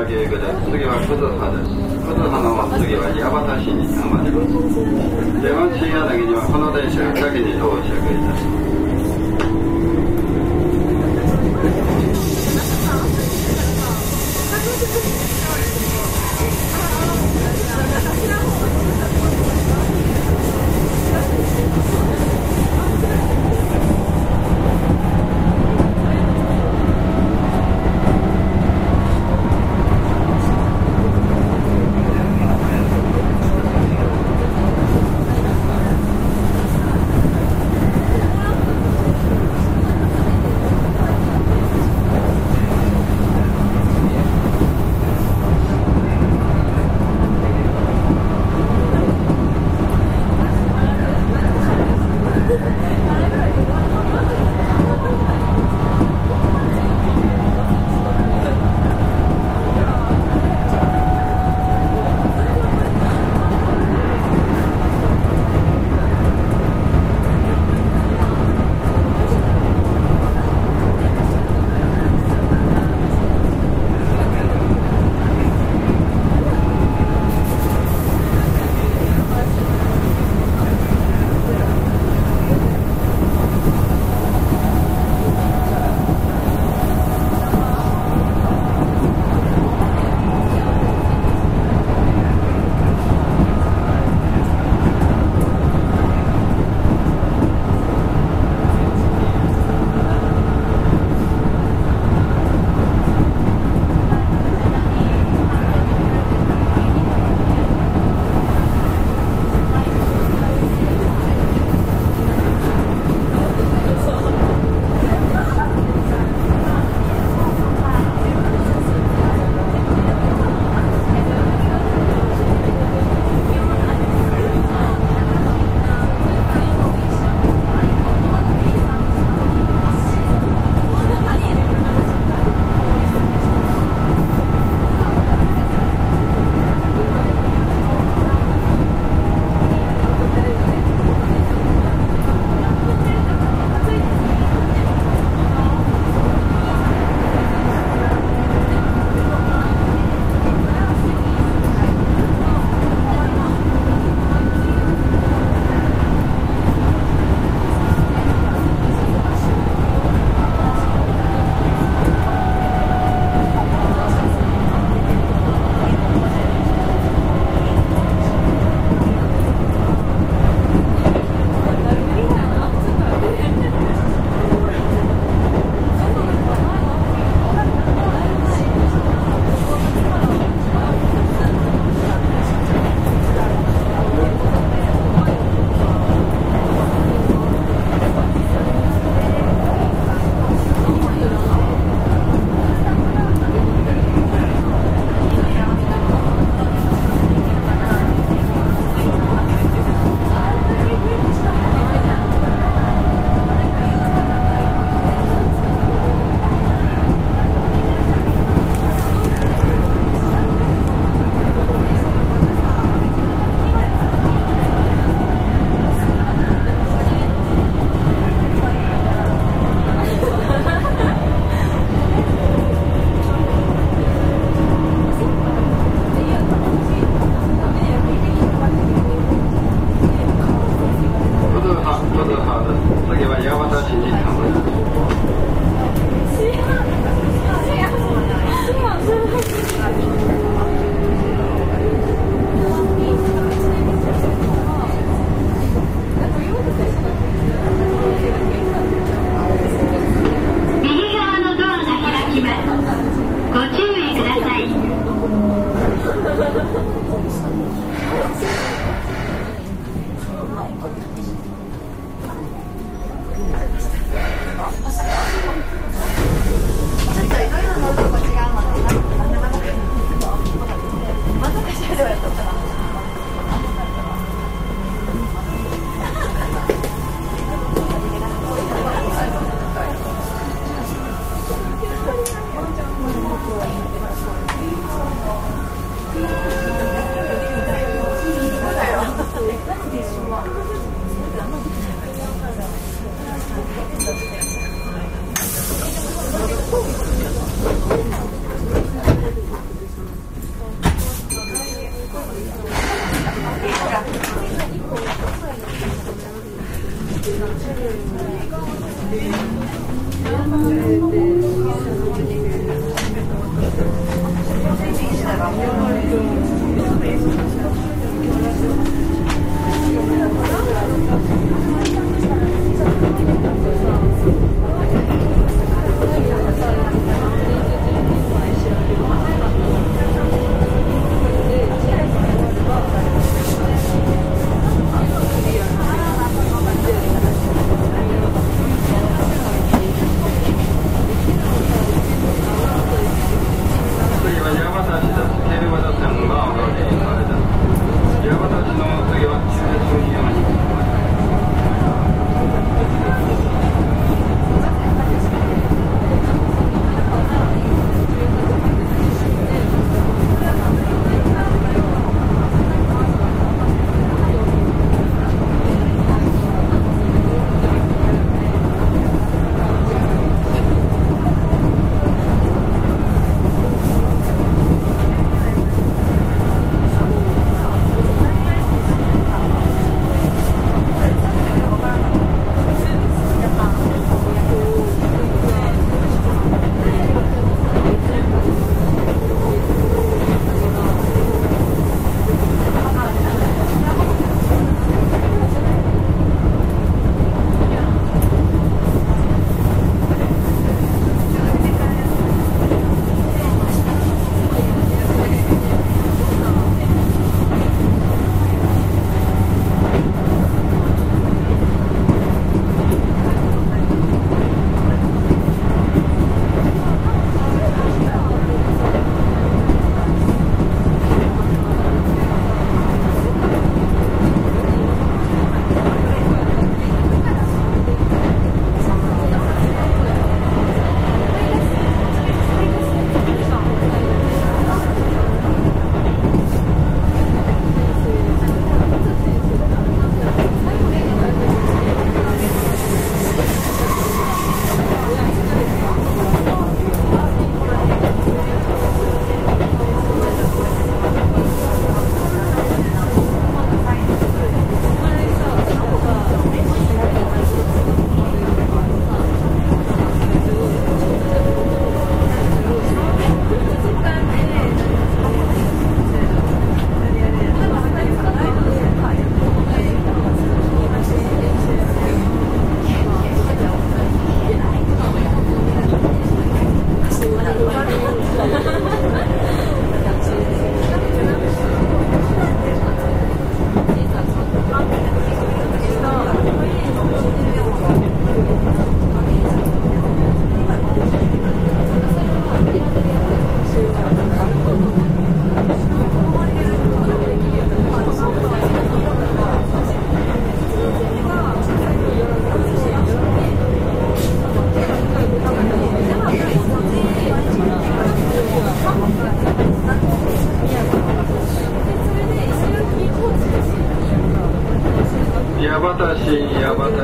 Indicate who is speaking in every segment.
Speaker 1: 出町柳駅で次は葛葉です葛葉の次は八幡市に停まります出町柳にはこの電車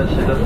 Speaker 1: めっ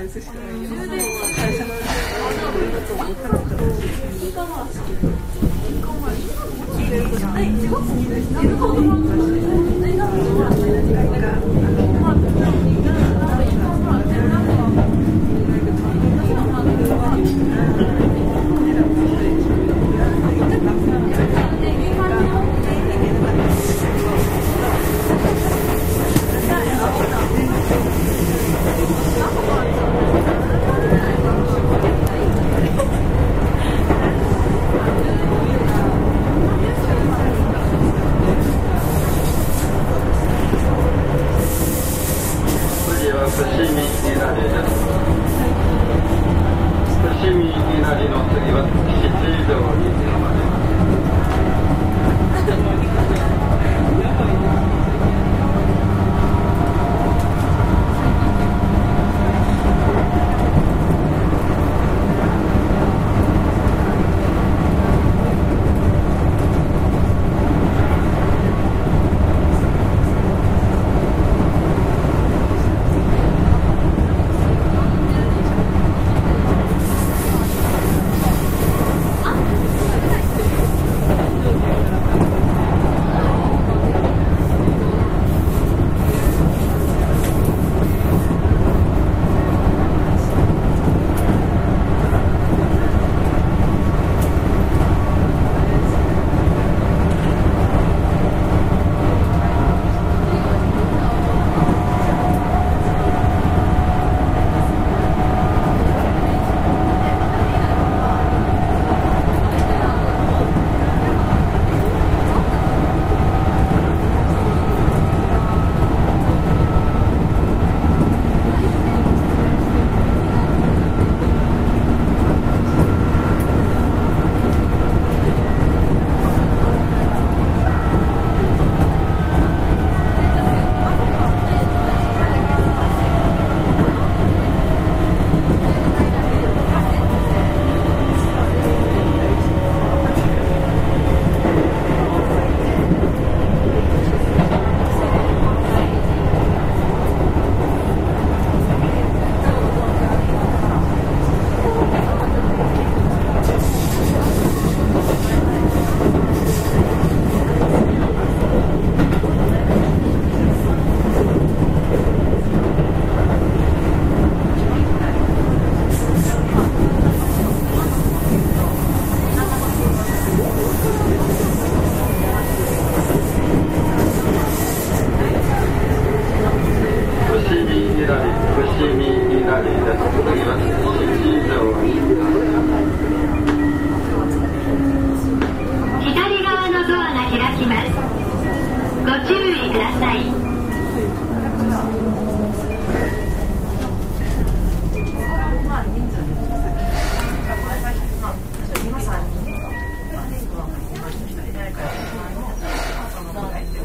Speaker 1: 会社の
Speaker 2: 会社の。持って
Speaker 3: 次の
Speaker 1: 人。ださい。
Speaker 3: 皆さんに、
Speaker 1: 誰かの
Speaker 2: 問題って。